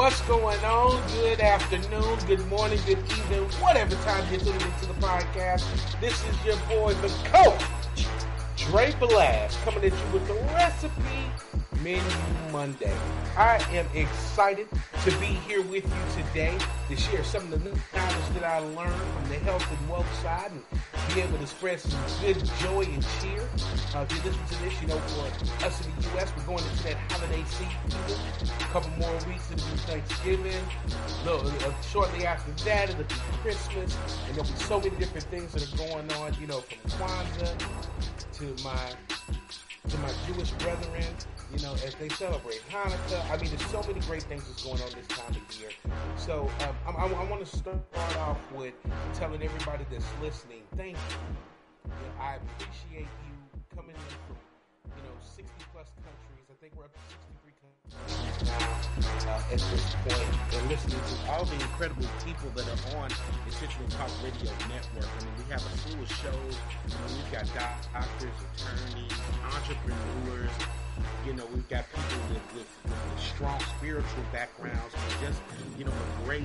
what's going on? Good afternoon, good morning, good evening, whatever time you're tuning into the podcast. This is your boy, the coach, Dre Blast, coming at you with the recipe Menu Monday. I am excited to be here with you today to share some of the new knowledge that I learned from the health and wealth side and be able to spread some good joy and cheer. Uh, if you listen to this, you know, for us in the U.S., we're going into that holiday season. A couple more weeks into Thanksgiving. Little, uh, shortly after that, it'll be Christmas. And there'll be so many different things that are going on, you know, from Kwanzaa to my to my Jewish brethren you know, as they celebrate Hanukkah. I mean, there's so many great things that's going on this time of year. So um, I, I, I want to start off with telling everybody that's listening, thank you. I appreciate you coming in from, you know, 60 plus countries. I think we're up to 63 countries now at this point, and listening to all the incredible people that are on the Intentional Talk Radio Network. I mean, we have a slew of shows. We've got doctors, attorneys, entrepreneurs you know, we've got people with, with, with strong spiritual backgrounds and just, you know, a great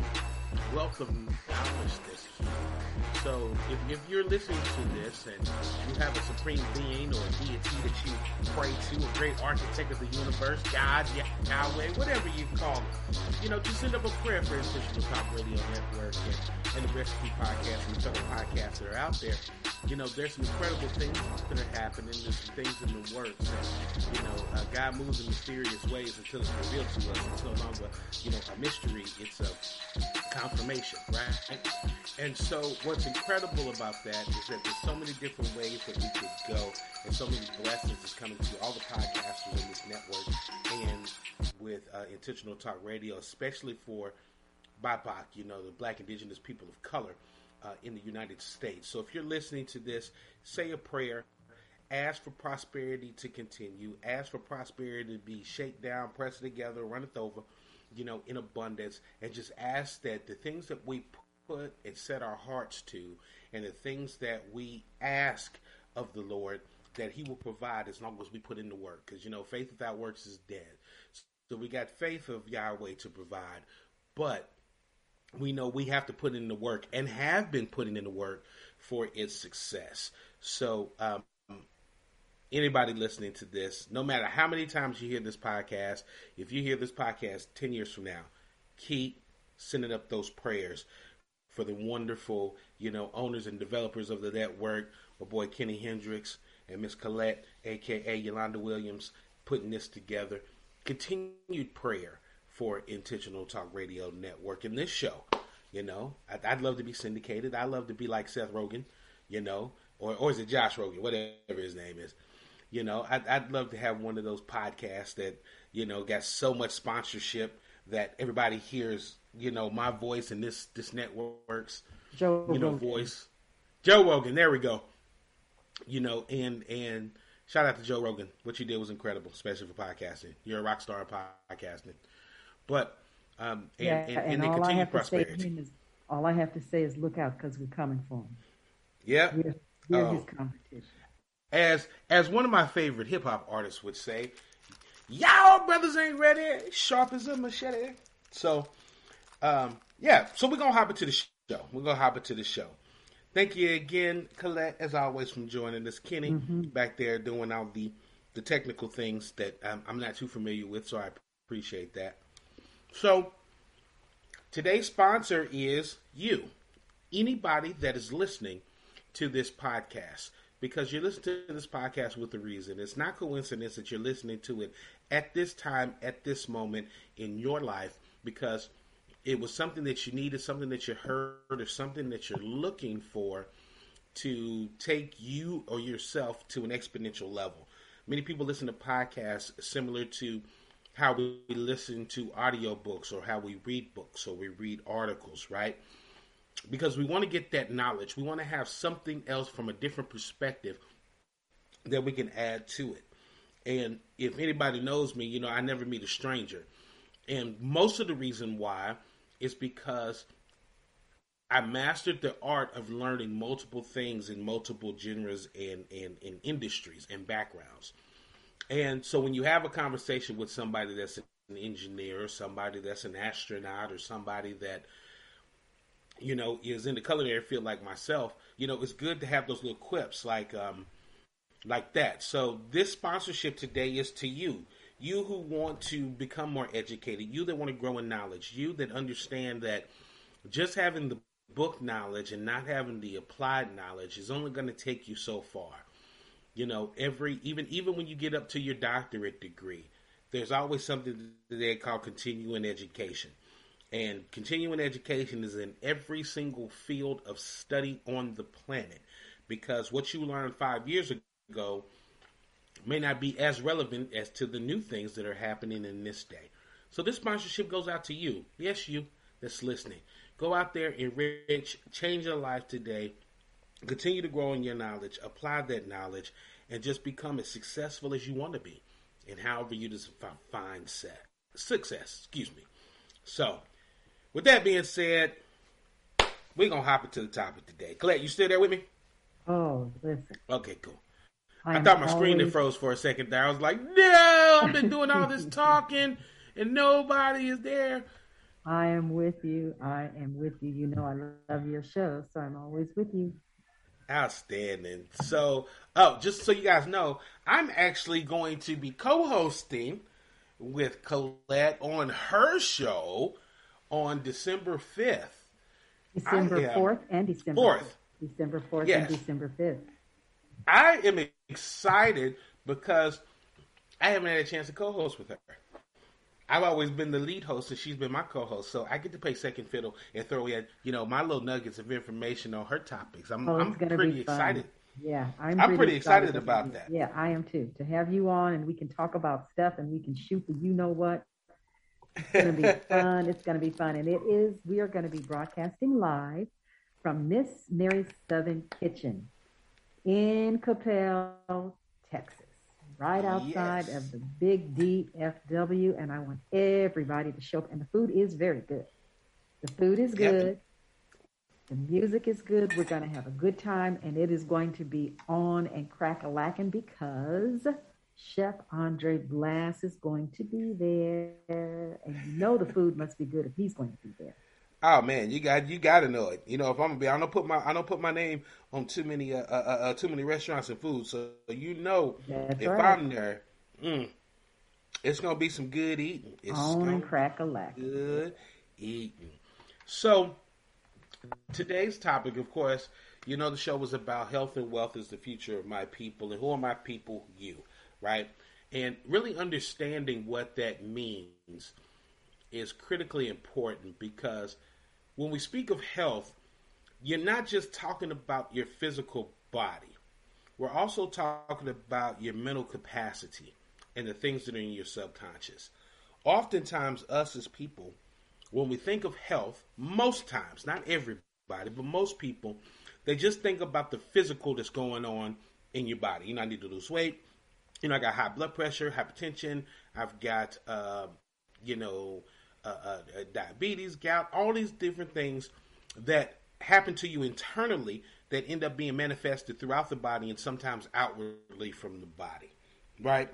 wealth of knowledge that's here. So if, if you're listening to this and you have a supreme being or a deity that you pray to, a great architect of the universe, God, Yahweh, whatever you call it, you know, just send up a prayer for Intentional Talk Radio Network and, and the Recipe Podcast and the other podcasts that are out there you know, there's some incredible things that are happening. There's some things in the works. And, you know, uh, God moves in mysterious ways until it's revealed to us. It's no longer, you know, a mystery. It's a confirmation, right? And so what's incredible about that is that there's so many different ways that we could go and so many blessings is coming to all the podcasters in this network and with uh, Intentional Talk Radio, especially for BIPOC, you know, the black indigenous people of color uh, in the United States. So if you're listening to this, say a prayer. Ask for prosperity to continue. Ask for prosperity to be shake down, pressed together, runneth over, you know, in abundance. And just ask that the things that we put and set our hearts to, and the things that we ask of the Lord, that He will provide as long as we put in the work. Because, you know, faith without works is dead. So we got faith of Yahweh to provide. But we know we have to put in the work and have been putting in the work for its success. So, um, anybody listening to this, no matter how many times you hear this podcast, if you hear this podcast 10 years from now, keep sending up those prayers for the wonderful, you know, owners and developers of the network, my boy Kenny Hendricks and Miss Colette, aka Yolanda Williams, putting this together. Continued prayer for Intentional Talk Radio Network. And this show, you know, I'd, I'd, love to be syndicated. I love to be like Seth Rogen, you know, or or is it Josh Rogan, whatever his name is. You know, I'd, I'd love to have one of those podcasts that you know got so much sponsorship that everybody hears, you know, my voice and this this network's, Joe you know, Rogan. voice. Joe Rogan, there we go. You know, and and shout out to Joe Rogan. What you did was incredible, especially for podcasting. You're a rock star podcasting. But um, and, yeah, and, and, and all I have prosperity. to say is, all I have to say is look out because we're coming for him. Yeah, we're, we're his oh. competition. As as one of my favorite hip hop artists would say, "Y'all brothers ain't ready, sharp as a machete." So, um, yeah. So we're gonna hop into the show. We're gonna hop into the show. Thank you again, Colette, as always, from joining us. Kenny mm-hmm. back there doing all the the technical things that um, I'm not too familiar with, so I appreciate that. So, today's sponsor is you. Anybody that is listening to this podcast, because you're listening to this podcast with a reason. It's not coincidence that you're listening to it at this time, at this moment in your life, because it was something that you needed, something that you heard, or something that you're looking for to take you or yourself to an exponential level. Many people listen to podcasts similar to how we listen to audiobooks or how we read books or we read articles, right? Because we want to get that knowledge. We want to have something else from a different perspective that we can add to it. And if anybody knows me, you know, I never meet a stranger. And most of the reason why is because I mastered the art of learning multiple things in multiple genres and, and, and industries and backgrounds. And so when you have a conversation with somebody that's an engineer, or somebody that's an astronaut, or somebody that you know is in the culinary field like myself, you know, it's good to have those little quips like um, like that. So this sponsorship today is to you. You who want to become more educated, you that want to grow in knowledge, you that understand that just having the book knowledge and not having the applied knowledge is only going to take you so far. You know, every even even when you get up to your doctorate degree, there's always something that they call continuing education. And continuing education is in every single field of study on the planet because what you learned five years ago may not be as relevant as to the new things that are happening in this day. So this sponsorship goes out to you. Yes, you that's listening. Go out there, enrich, change your life today. Continue to grow in your knowledge, apply that knowledge, and just become as successful as you want to be And however you define set success. Excuse me. So, with that being said, we're gonna hop into the topic today. Colette, you still there with me? Oh, listen. Okay, cool. I, I thought my always... screen froze for a second there. I was like, no, I've been doing all this talking and nobody is there. I am with you. I am with you. You know I love your show, so I'm always with you. Outstanding. So, oh, just so you guys know, I'm actually going to be co-hosting with Colette on her show on December 5th. December 4th and December 4th. 5th. December 4th yes. and December 5th. I am excited because I haven't had a chance to co-host with her. I've always been the lead host and she's been my co-host, so I get to play second fiddle and throw in, you know, my little nuggets of information on her topics. I'm, oh, I'm pretty excited. Yeah, I'm, I'm pretty, pretty excited, excited about that. Yeah, I am too. To have you on and we can talk about stuff and we can shoot the you know what. It's going to be fun. It's going to be fun, and it is. We are going to be broadcasting live from Miss Mary's Southern Kitchen in Coppell, Texas right outside yes. of the big DFW, and I want everybody to show up. And the food is very good. The food is good. Yep. The music is good. We're going to have a good time, and it is going to be on and crack a lacking because Chef Aundre Blass is going to be there, and you know the food must be good if he's going to be there. Oh man, you got you got to know it. You know, if I'm gonna be, I don't put my I don't put my name on too many uh, uh, uh, too many restaurants and food. So you know, That's if right. I'm there, mm, it's gonna be some good eating. It's on and crack a lack. Good eating. So today's topic, of course, you know, the show was about health and wealth is the future of my people, and who are my people? You, right? And really understanding what that means is critically important because when we speak of health, you're not just talking about your physical body. We're also talking about your mental capacity and the things that are in your subconscious. Oftentimes, us as people, when we think of health, most times, not everybody, but most people, they just think about the physical that's going on in your body. You know, I need to lose weight. You know, I got high blood pressure, hypertension. I've got, uh, you know, uh, uh, uh, diabetes, gout, all these different things that happen to you internally that end up being manifested throughout the body and sometimes outwardly from the body, right?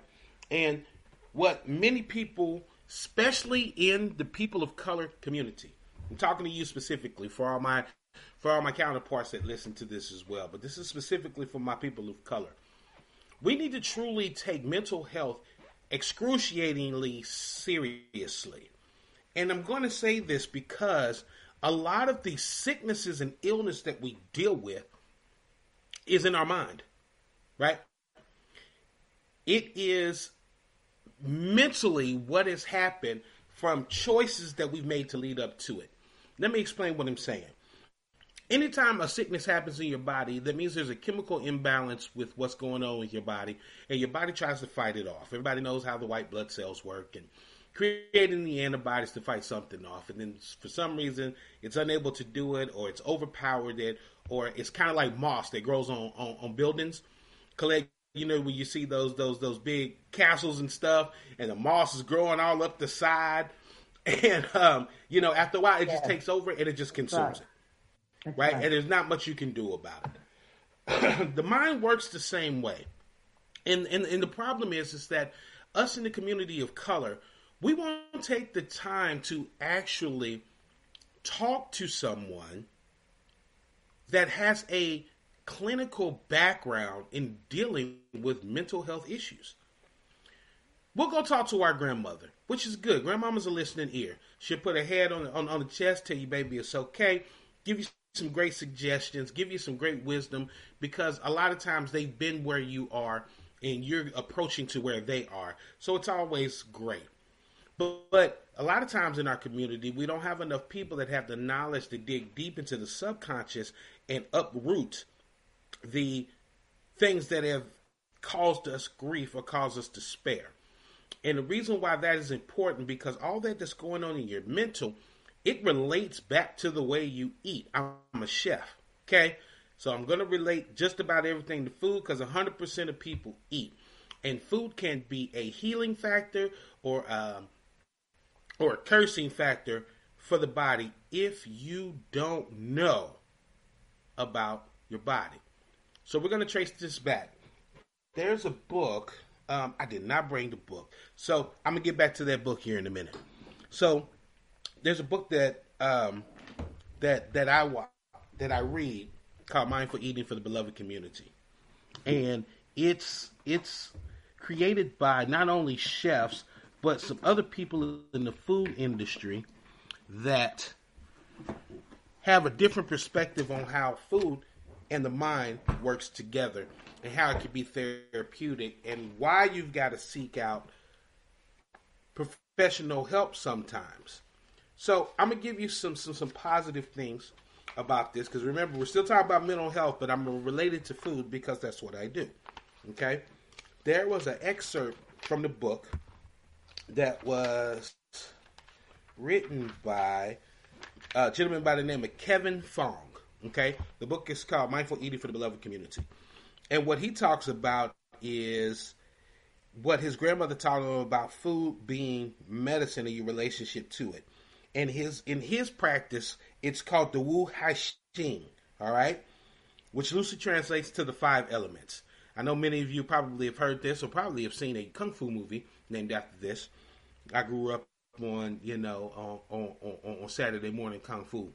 And what many people, especially in the people of color community, I'm talking to you specifically for all my for all my counterparts that listen to this as well, but this is specifically for my people of color. We need to truly take mental health excruciatingly seriously. And I'm going to say this because a lot of the sicknesses and illness that we deal with is in our mind, right? It is mentally what has happened from choices that we've made to lead up to it. Let me explain what I'm saying. Anytime a sickness happens in your body, that means there's a chemical imbalance with what's going on with your body, and your body tries to fight it off. Everybody knows how the white blood cells work, and creating the antibodies to fight something off. And then for some reason, it's unable to do it, or it's overpowered it, or it's kind of like moss that grows on, on, on buildings. Colette, you know, when you see those those those big castles and stuff, and the moss is growing all up the side, and um, you know, after a while, it yeah. just takes over and it just consumes right. it. Right? right? And there's not much you can do about it. the mind works the same way. And, and and the problem is is that us in the community of color, we won't take the time to actually talk to someone that has a clinical background in dealing with mental health issues. We'll go talk to our grandmother, which is good. Grandmama's a listening ear. She'll put her head on, on, on the chest, tell you, baby, it's okay, give you some great suggestions, give you some great wisdom, because a lot of times they've been where you are and you're approaching to where they are. So it's always great. But, but a lot of times in our community, we don't have enough people that have the knowledge to dig deep into the subconscious and uproot the things that have caused us grief or caused us despair. And the reason why that is important because all that that's going on in your mental, it relates back to the way you eat. I'm a chef, okay? So I'm going to relate just about everything to food because 100% of people eat. And food can be a healing factor or um, or a cursing factor for the body if you don't know about your body. So we're going to trace this back. There's a book. Um, I did not bring the book. So I'm going to get back to that book here in a minute. So there's a book that um, that that I that I read called Mindful Eating for the Beloved Community, and it's it's created by not only chefs but some other people in the food industry that have a different perspective on how food and the mind works together and how it can be therapeutic and why you've got to seek out professional help sometimes. So I'm gonna give you some some, some positive things about this because remember we're still talking about mental health, but I'm related to food because that's what I do. Okay, there was an excerpt from the book that was written by uh, a gentleman by the name of Kevin Fong. Okay, the book is called Mindful Eating for the Beloved Community, and what he talks about is what his grandmother taught him about food being medicine and your relationship to it. And his in his practice, it's called the Wu Hai Xing, all right, which loosely translates to the five elements. I know many of you probably have heard this or probably have seen a kung fu movie named after this. I grew up on, you know, on on, on, Saturday morning kung fu.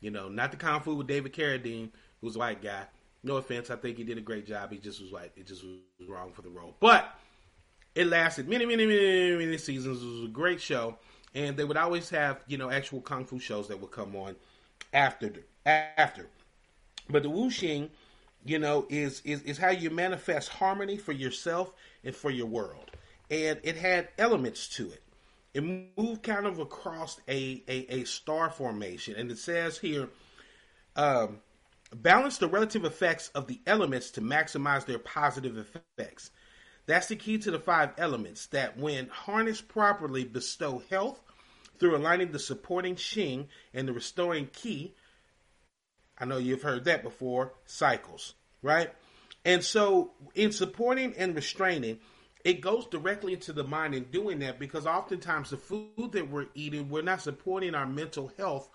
You know, not the kung fu with David Carradine, who's a white guy. No offense, I think he did a great job. He just was white. It just was wrong for the role. But it lasted many, many, many, many seasons. It was a great show, and they would always have you know actual kung fu shows that would come on after after. But the wuxing, you know, is is is how you manifest harmony for yourself and for your world, and it had elements to it it moved kind of across a, a, a star formation. And it says here, um, balance the relative effects of the elements to maximize their positive effects. That's the key to the five elements that, when harnessed properly, bestow health through aligning the supporting Xing and the restoring Qi. I know you've heard that before, cycles, right? And so, in supporting and restraining, it goes directly into the mind in doing that because oftentimes the food that we're eating, we're not supporting our mental health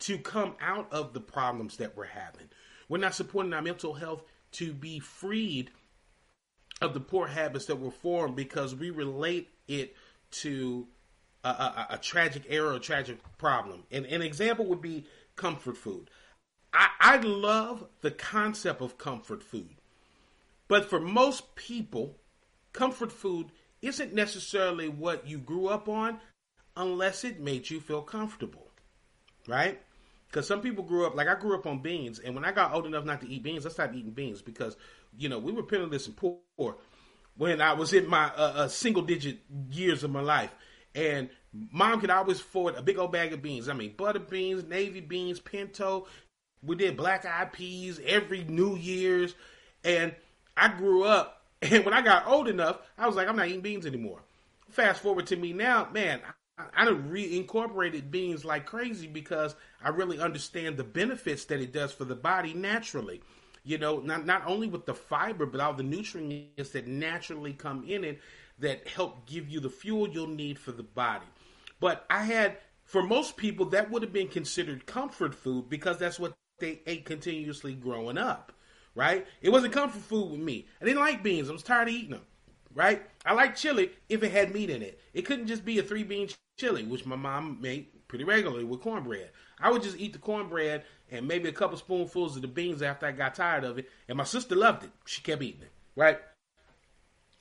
to come out of the problems that we're having. We're not supporting our mental health to be freed of the poor habits that were formed because we relate it to a, a, a tragic error, a tragic problem. And an example would be comfort food. I, I love the concept of comfort food, but for most people, comfort food isn't necessarily what you grew up on unless it made you feel comfortable, right? Because some people grew up, like I grew up on beans, and when I got old enough not to eat beans, I stopped eating beans because, you know, we were penniless and poor when I was in my uh, uh, single digit years of my life. And mom could always afford a big old bag of beans. I mean, butter beans, navy beans, pinto. We did black eyed peas every New Year's. And I grew up and when I got old enough, I was like, I'm not eating beans anymore. Fast forward to me now, man, I, I reincorporated beans like crazy because I really understand the benefits that it does for the body naturally. You know, not not only with the fiber, but all the nutrients that naturally come in it that help give you the fuel you'll need for the body. But I had, for most people, that would have been considered comfort food because that's what they ate continuously growing up right? It wasn't comfort food with me. I didn't like beans. I was tired of eating them, right? I like chili if it had meat in it. It couldn't just be a three bean chili, which my mom made pretty regularly with cornbread. I would just eat the cornbread and maybe a couple spoonfuls of the beans after I got tired of it. And my sister loved it. She kept eating it, right?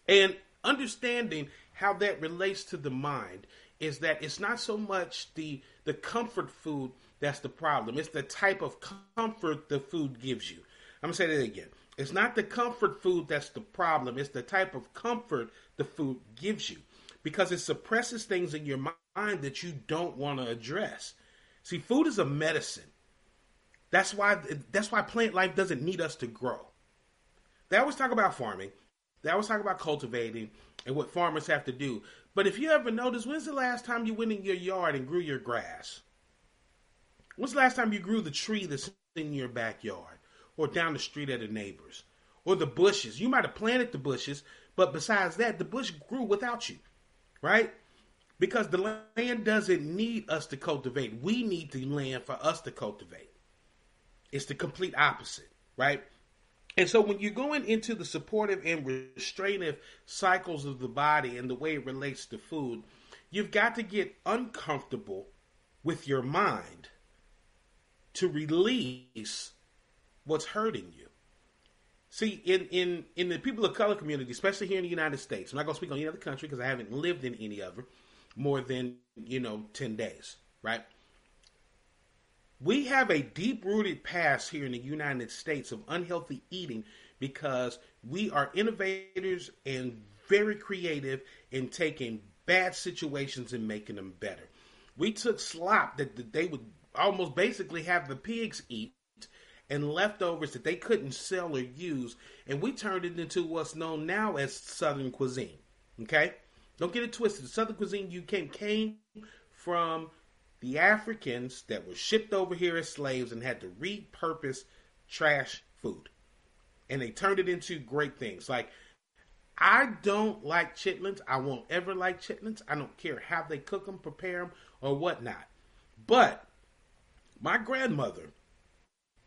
And understanding how that relates to the mind is that it's not so much the the comfort food that's the problem. It's the type of comfort the food gives you. I'm gonna say that again. It's not the comfort food that's the problem. It's the type of comfort the food gives you because it suppresses things in your mind that you don't want to address. See, food is a medicine. That's why that's why plant life doesn't need us to grow. They always talk about farming. They always talk about cultivating and what farmers have to do. But if you ever notice, when's the last time you went in your yard and grew your grass? When's the last time you grew the tree that's in your backyard or down the street at a neighbor's or the bushes? You might have planted the bushes, but besides that, the bush grew without you, right? Because the land doesn't need us to cultivate. We need the land for us to cultivate. It's the complete opposite, right? And so when you're going into the supportive and restrainative cycles of the body and the way it relates to food, you've got to get uncomfortable with your mind to release what's hurting you. See, in, in, in the people of color community, especially here in the United States, I'm not going to speak on any other country because I haven't lived in any of them more than, you know, 10 days, right? We have a deep rooted past here in the United States of unhealthy eating because we are innovators and very creative in taking bad situations and making them better. We took slop that, that they would almost basically have the pigs eat and leftovers that they couldn't sell or use, and we turned it into what's known now as Southern cuisine. Okay? Don't get it twisted. The Southern cuisine you came came from the Africans that were shipped over here as slaves and had to repurpose trash food. And they turned it into great things. Like, I don't like chitlins. I won't ever like chitlins. I don't care how they cook them, prepare them, or whatnot. But my grandmother,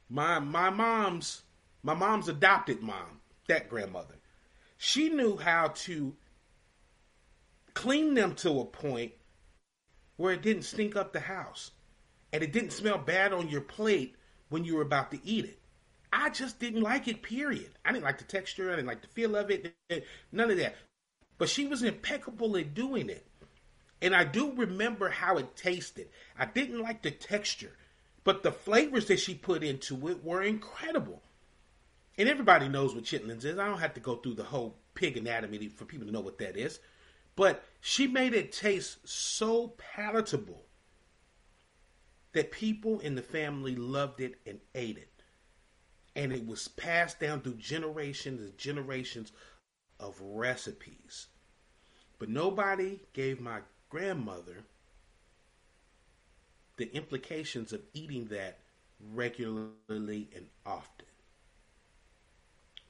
my my mom's my mom's adopted mom, that grandmother, she knew how to clean them to a point where it didn't stink up the house and it didn't smell bad on your plate when you were about to eat it. I just didn't like it, period. I didn't like the texture, I didn't like the feel of it, none of that. But she was impeccable at doing it. And I do remember how it tasted. I didn't like the texture, but the flavors that she put into it were incredible. And everybody knows what chitlins is. I don't have to go through the whole pig anatomy for people to know what that is. But she made it taste so palatable that people in the family loved it and ate it. And it was passed down through generations and generations of recipes. But nobody gave my grandmother the implications of eating that regularly and often.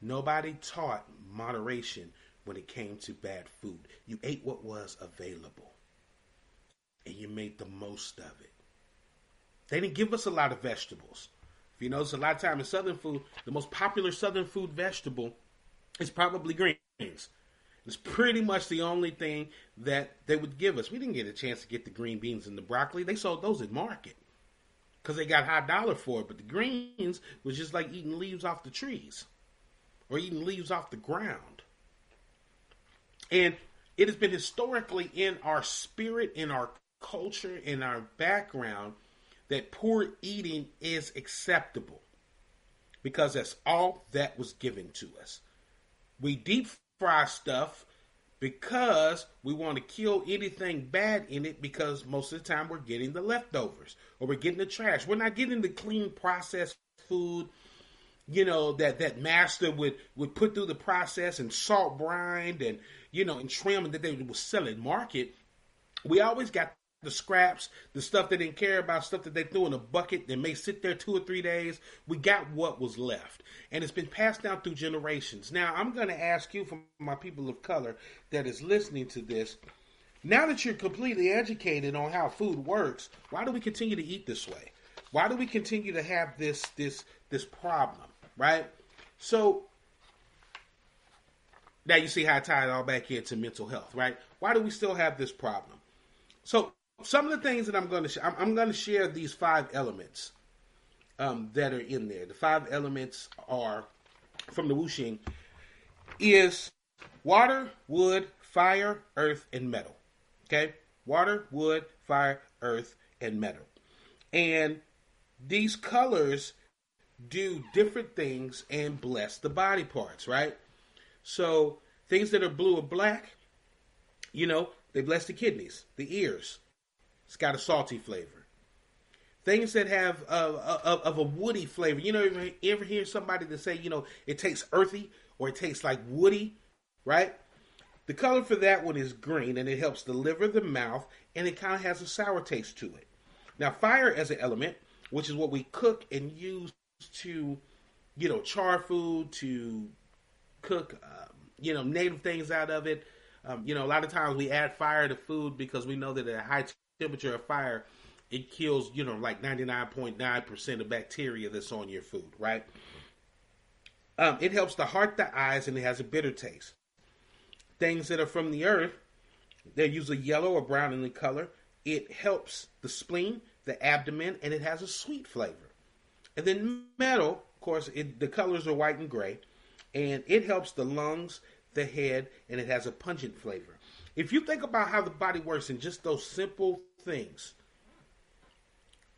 Nobody taught moderation when it came to bad food. You ate what was available and you made the most of it. They didn't give us a lot of vegetables. If you notice, a lot of time in Southern food, the most popular Southern food vegetable is probably greens. It's pretty much the only thing that they would give us. We didn't get a chance to get the green beans and the broccoli. They sold those at market because they got high dollar for it. But the greens was just like eating leaves off the trees or eating leaves off the ground. And it has been historically in our spirit, in our culture, in our background that poor eating is acceptable because that's all that was given to us. We deep fry stuff because we want to kill anything bad in it because most of the time we're getting the leftovers or we're getting the trash. We're not getting the clean processed food you know that that master would would put through the process and salt brined and you know and trim and that they would sell it market we always got the scraps the stuff they didn't care about stuff that they threw in a bucket that may sit there two or three days we got what was left and it's been passed down through generations now i'm going to ask you from my people of color that is listening to this now that you're completely educated on how food works why do we continue to eat this way why do we continue to have this this this problem right? So now you see how I tie it all back into mental health, right? Why do we still have this problem? So some of the things that I'm going to sh- I'm, I'm going to share these five elements um, that are in there. The five elements are from the Wuxing is water, wood, fire, earth, and metal. Okay, water, wood, fire, earth, and metal. And these colors do different things and bless the body parts, right? So things that are blue or black, you know, they bless the kidneys, the ears. It's got a salty flavor. Things that have of, of a woody flavor. You know, ever, ever hear somebody that say, you know, it tastes earthy or it tastes like woody, right? The color for that one is green, and it helps the liver, the mouth, and it kind of has a sour taste to it. Now, fire as an element, which is what we cook and use to, you know, char food, to cook, um, you know, native things out of it. Um, you know, a lot of times we add fire to food because we know that at high temperature of fire, it kills, you know, like 99.9% of bacteria that's on your food, right? Um, it helps the heart, the eyes, and it has a bitter taste. Things that are from the earth, they're usually yellow or brown in the color. It helps the spleen, the abdomen, and it has a sweet flavor. And then metal, of course, it, the colors are white and gray, and it helps the lungs, the head, and it has a pungent flavor. If you think about how the body works in just those simple things,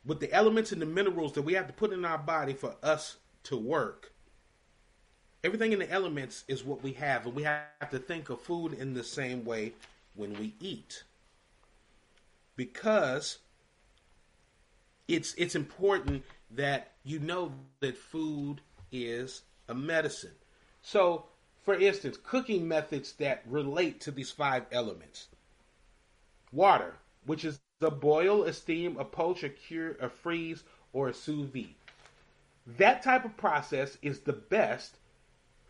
with the elements and the minerals that we have to put in our body for us to work, everything in the elements is what we have, and we have to think of food in the same way when we eat. Because it's it's important that you know that food is a medicine. So, for instance, cooking methods that relate to these five elements. Water, which is the boil, a steam, a poach, a cure, a freeze, or a sous vide. That type of process is the best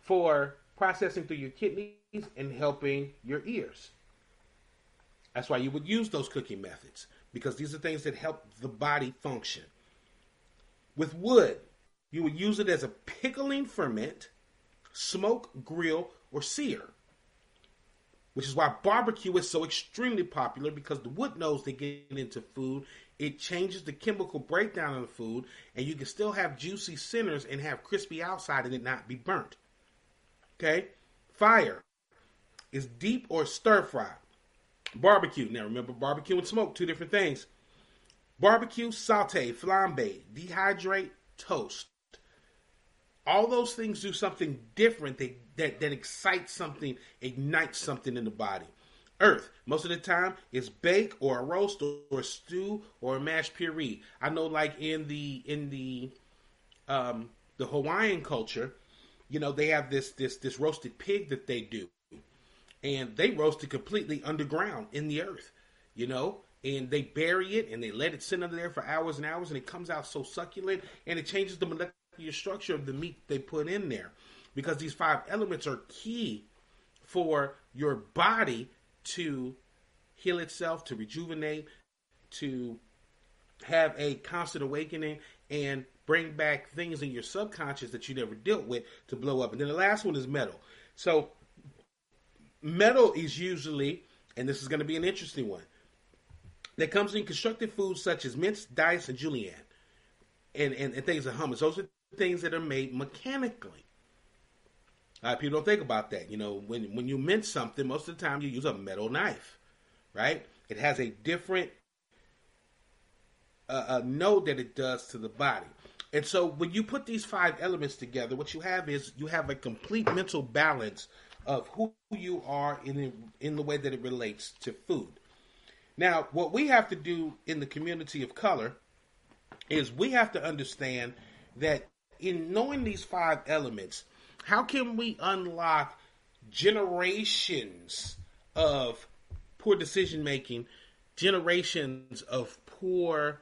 for processing through your kidneys and helping your ears. That's why you would use those cooking methods because these are things that help the body function. With wood, you would use it as a pickling ferment, smoke, grill, or sear. Which is why barbecue is so extremely popular because the wood knows they get into food. It changes the chemical breakdown of the food, and you can still have juicy centers and have crispy outside and it not be burnt. Okay? Fire is deep or stir fry. Barbecue. Now remember, barbecue and smoke, two different things. Barbecue, saute, flambe, dehydrate, toast. All those things do something different that, that, that excites something, ignites something in the body. Earth, most of the time, is bake or a roast or a stew or a mashed puree. I know, like in the in the um, the Hawaiian culture, you know, they have this this this roasted pig that they do, and they roast it completely underground in the earth, you know, and they bury it and they let it sit under there for hours and hours, and it comes out so succulent, and it changes the molecular structure of the meat they put in there, because these five elements are key for your body to heal itself, to rejuvenate, to have a constant awakening, and bring back things in your subconscious that you never dealt with to blow up. And then the last one is metal. So metal is usually, and this is going to be an interesting one, that comes in constructed foods such as mince, dice, and julienne, and, and, and things like hummus. Those are things that are made mechanically. Uh, people don't think about that. You know, when when you mince something, most of the time you use a metal knife, right? It has a different uh, a note that it does to the body. And so when you put these five elements together, what you have is you have a complete mental balance of who you are in in the way that it relates to food. Now, what we have to do in the community of color is we have to understand that in knowing these five elements, how can we unlock generations of poor decision making, generations of poor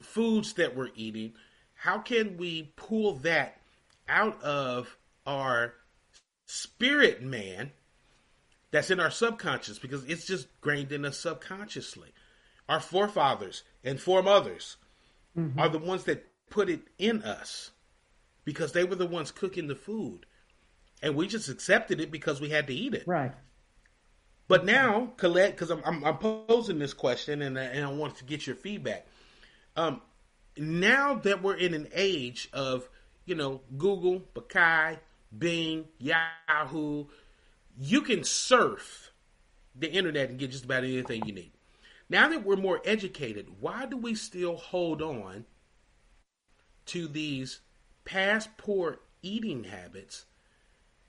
foods that we're eating, how can we pull that out of our spirit man that's in our subconscious because it's just grained in us subconsciously. Our forefathers and foremothers mm-hmm. are the ones that put it in us because they were the ones cooking the food. And we just accepted it because we had to eat it. Right. But now, Colette, because I'm, I'm, I'm, posing this question and, and I want to get your feedback. Um, now that we're in an age of, you know, Google, Bakai, Bing, Yahoo, you can surf the internet and get just about anything you need. Now that we're more educated, why do we still hold on to these passport eating habits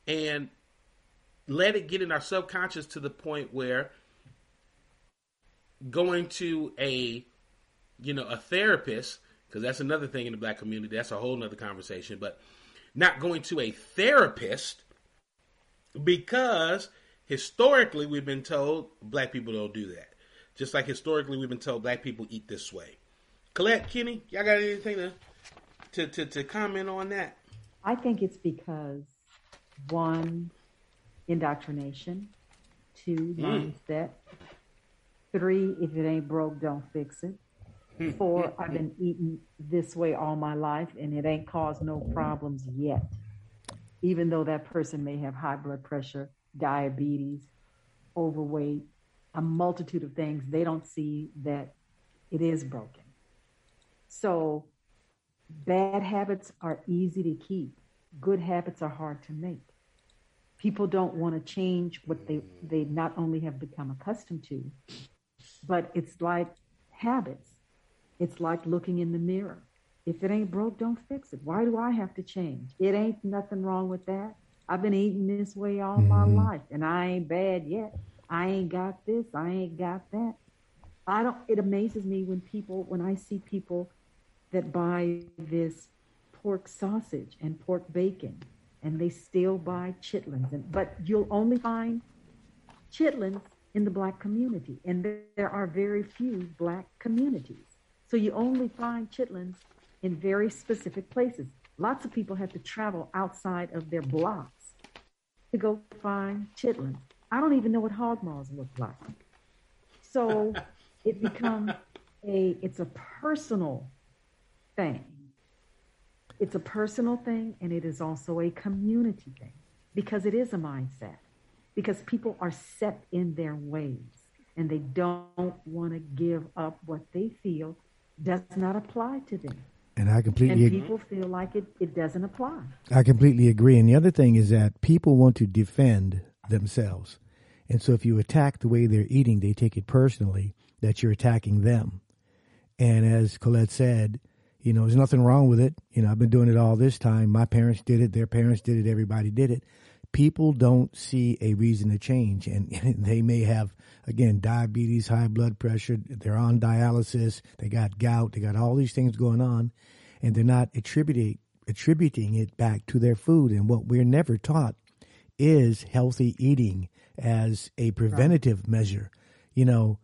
and let it get in our subconscious to the point where going to a you know a therapist because that's another thing in the black community that's a whole nother conversation but not going to a therapist because historically we've been told black people don't do that. Just like historically we've been told black people eat this way. Colette kenny y'all got anything to to, to, to comment on that i think it's because one indoctrination. Two, mm. mindset. Three, if it ain't broke, don't fix it. Hmm. Four, I've been eating this way all my life and it ain't caused no problems yet. Even though that person may have high blood pressure, diabetes, overweight, a multitude of things, they don't see that it is broken. So bad habits are easy to keep. Good habits are hard to make. People don't want to change what they they not only have become accustomed to but it's like habits. It's like looking in the mirror. If it ain't broke don't fix it. Why do i have to change? It ain't nothing wrong with that. I've been eating this way all mm-hmm. my life and i ain't bad yet. I ain't got this. I ain't got that. I don't it amazes me when people when i see people that buy this pork sausage and pork bacon and they still buy chitlins. And, but you'll only find chitlins in the black community, and there are very few black communities. So you only find chitlins in very specific places. Lots of people have to travel outside of their blocks to go find chitlins. I don't even know what hog maws look like. So it becomes a it's a personal thing it's a personal thing and it is also a community thing because it is a mindset. Because people are set in their ways and they don't want to give up what they feel does not apply to them. And I completely and people feel like it, it doesn't apply. I completely agree. And the other thing is that people want to defend themselves. And so if you attack the way they're eating, they take it personally that you're attacking them. And as Colette said, you know, there's nothing wrong with it. You know, I've been doing it all this time. My parents did it, their parents did it, everybody did it. People don't see a reason to change, and they may have again diabetes, high blood pressure. They're on dialysis. They got gout. They got all these things going on, and they're not attributing attributing it back to their food. And what we're never taught is healthy eating as a preventative right. measure. You know,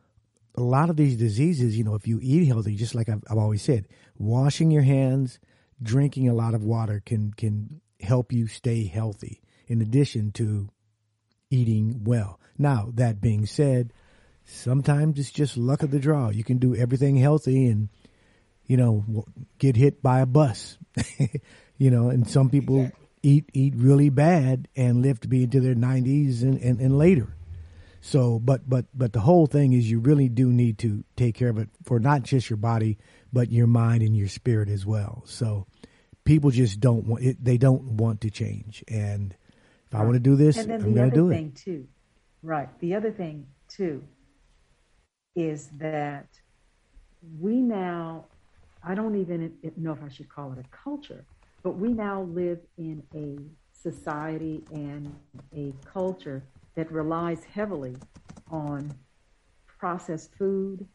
a lot of these diseases, you know, if you eat healthy, just like I've, I've, always said, washing your hands, drinking a lot of water can can help you stay healthy. In addition to eating well. Now that being said, sometimes it's just luck of the draw. You can do everything healthy and you know get hit by a bus. you know, and some people exactly. eat eat really bad and live to be into their nineties and, and, and later. So, but but but the whole thing is you really do need to take care of it for not just your body, but your mind and your spirit as well. So, people just don't want it. They don't want to change. And if right. I want to do this, and then I'm the other thing it. too, right? The other thing too is that we now, I don't even know if I should call it a culture, but we now live in a society and a culture that relies heavily on processed food.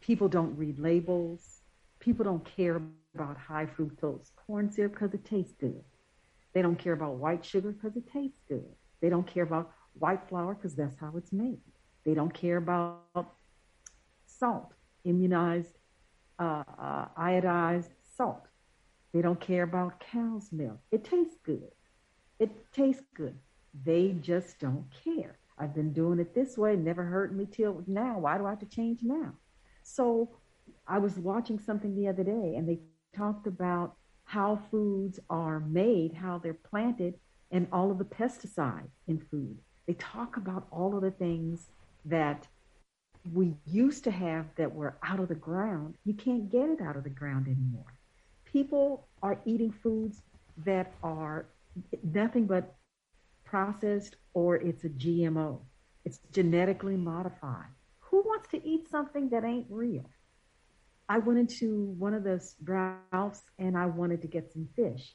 People don't read labels. People don't care about high fructose corn syrup because it tastes good. They don't care about white sugar because it tastes good. They don't care about white flour because that's how it's made. They don't care about salt, immunized, uh, uh, iodized salt. They don't care about cow's milk. It tastes good. It tastes good. They just don't care. I've been doing it this way, never hurt me till now. Why do I have to change now? So I was watching something the other day and they talked about how foods are made, how they're planted, and all of the pesticides in food. They talk about all of the things that we used to have that were out of the ground. You can't get it out of the ground anymore. People are eating foods that are nothing but processed or it's a GMO. It's genetically modified. Who wants to eat something that ain't real? I went into one of those Ralphs and I wanted to get some fish.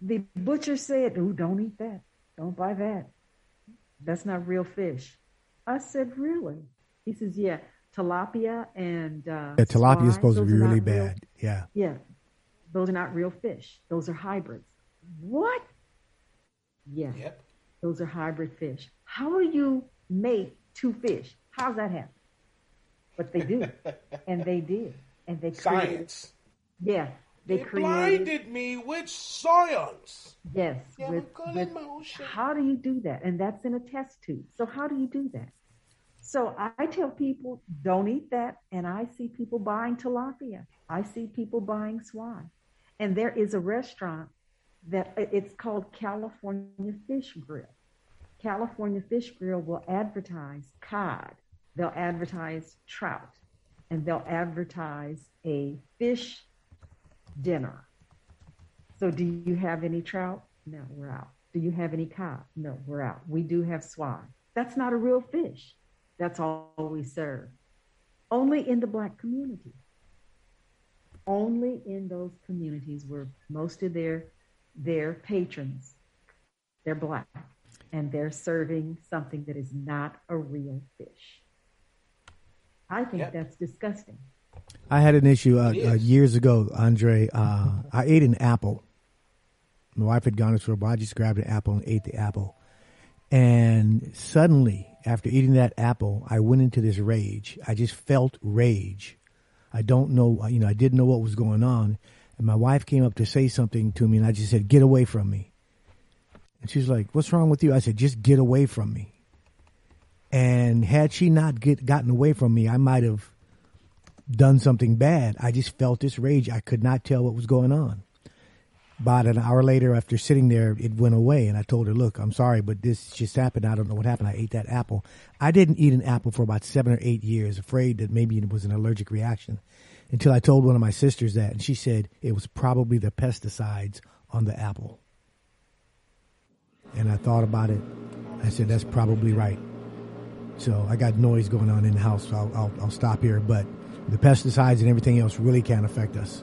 The butcher said, "Oh, don't eat that. Don't buy that. That's not real fish." I said, "Really?" He says, "Yeah, tilapia and uh, yeah, tilapia is supposed to be really real, bad. Yeah, yeah, those are not real fish. Those are hybrids. What? Yeah, Yep. those are hybrid fish. How do you make two fish? How's that happen? But they do, and they did, and they created. Science. Yeah, they It created. blinded me with science. Yes, with, Chemical with emotion. how do you do that? And that's in a test tube. So how do you do that? So I tell people, don't eat that. And I see people buying tilapia. I see people buying swai. And there is a restaurant that uh, it's called California Fish Grill. California Fish Grill will advertise cod. They'll advertise trout. And they'll advertise a fish dinner. So do you have any trout? No, we're out. Do you have any cod? No, we're out. We do have swai. That's not a real fish. That's all we serve. Only in the black community. Only in those communities where most of their their patrons they're black and they're serving something that is not a real fish. I think Yep. that's disgusting. I had an issue uh, It uh, years ago, Aundre. Uh, I ate an apple. My wife had gone to a bar. I just grabbed an apple and ate the apple. And suddenly, after eating that apple, I went into this rage. I just felt rage. I don't know, you know, I didn't know what was going on. And my wife came up to say something to me, and I just said, Get away from me. And she's like, What's wrong with you? I said, Just get away from me. And had she not get, gotten away from me, I might have done something bad. I just felt this rage. I could not tell what was going on. About an hour later, after sitting there, it went away, and I told her, "Look, I'm sorry, but this just happened. I don't know what happened. I ate that apple. I didn't eat an apple for about seven or eight years, afraid that maybe it was an allergic reaction, until I told one of my sisters that, and she said it was probably the pesticides on the apple. And I thought about it. I said, "That's probably right." So I got noise going on in the house, so I'll, I'll, I'll stop here. But the pesticides and everything else really can't affect us.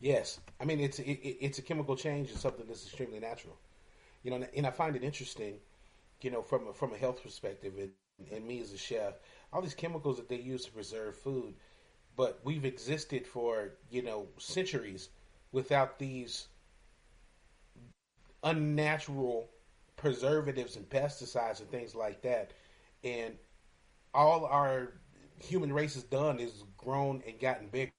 Yes, I mean it's it, it- it's a chemical change. It's something that's extremely natural, you know. and- And I find it interesting, you know, from a, from a health perspective, and, and me as a chef, all these chemicals that they use to preserve food, but we've existed for you know centuries without these unnatural preservatives and pesticides and things like that, and all our human race has done is grown and gotten bigger.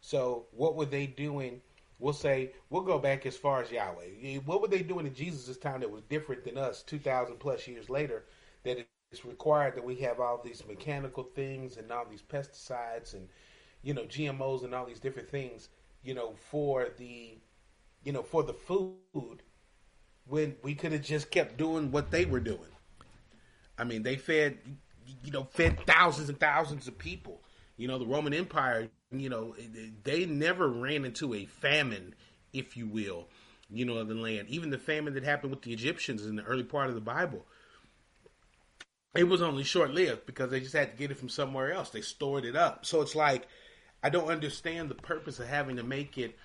So what were they doing? We'll say we'll go back as far as Yahweh. What were they doing in Jesus' time that was different than us two thousand plus years later? That it's required that we have all these mechanical things and all these pesticides and you know GMOs and all these different things. You know for the you know for the food when we could have just kept doing what they were doing. I mean, they fed, you know, fed thousands and thousands of people. You know, the Roman Empire, you know, they never ran into a famine, if you will, you know, of the land. Even the famine that happened with the Egyptians in the early part of the Bible, it was only short lived because they just had to get it from somewhere else. They stored it up. So it's like, I don't understand the purpose of having to make it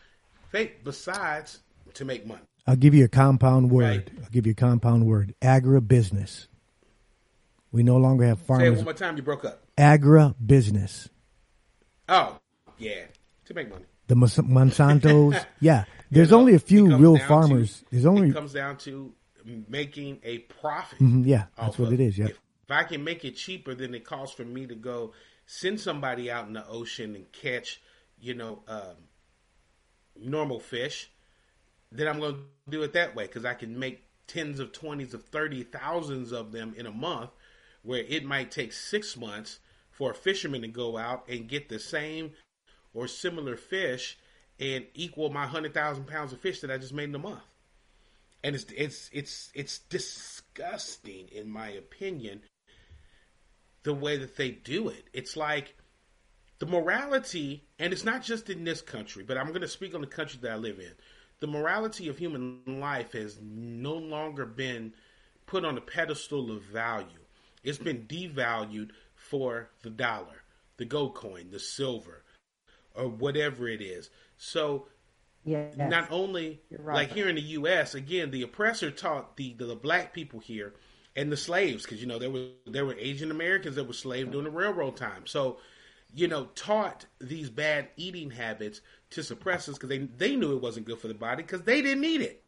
fake besides to make money. I'll give you a compound word. Right. I'll give you a compound word. Agribusiness. We no longer have farmers. Say it farmers. one more time, you broke up. Agribusiness. Oh, yeah, to make money. The Monsantos. yeah. There's You know, only a few real down to- farmers. There's only it comes down to making a profit. Mhm, yeah, that's what it is, yep. If, if I can make it cheaper than it costs for me to go send somebody out in the ocean and catch, you know, um, normal fish, then I'm going to do it that way because I can make tens of twenties of thirty thousands of them in a month, where it might take six months for a fisherman to go out and get the same or similar fish and equal my hundred thousand pounds of fish that I just made in a month. And it's it's it's it's disgusting in my opinion the way that they do it. It's like the morality, and it's not just in this country, but I'm going to speak on the country that I live in. The morality of human life has no longer been put on a pedestal of value. It's been devalued for the dollar, the gold coin, the silver, or whatever it is. So, yes. not only right. like here in the U.S., again, the oppressor taught the, the, the black people here and the slaves, because you know there were there were Asian Americans that were slaves during the railroad time. So, you know, taught these bad eating habits to suppress us because they they knew it wasn't good for the body because they didn't eat it.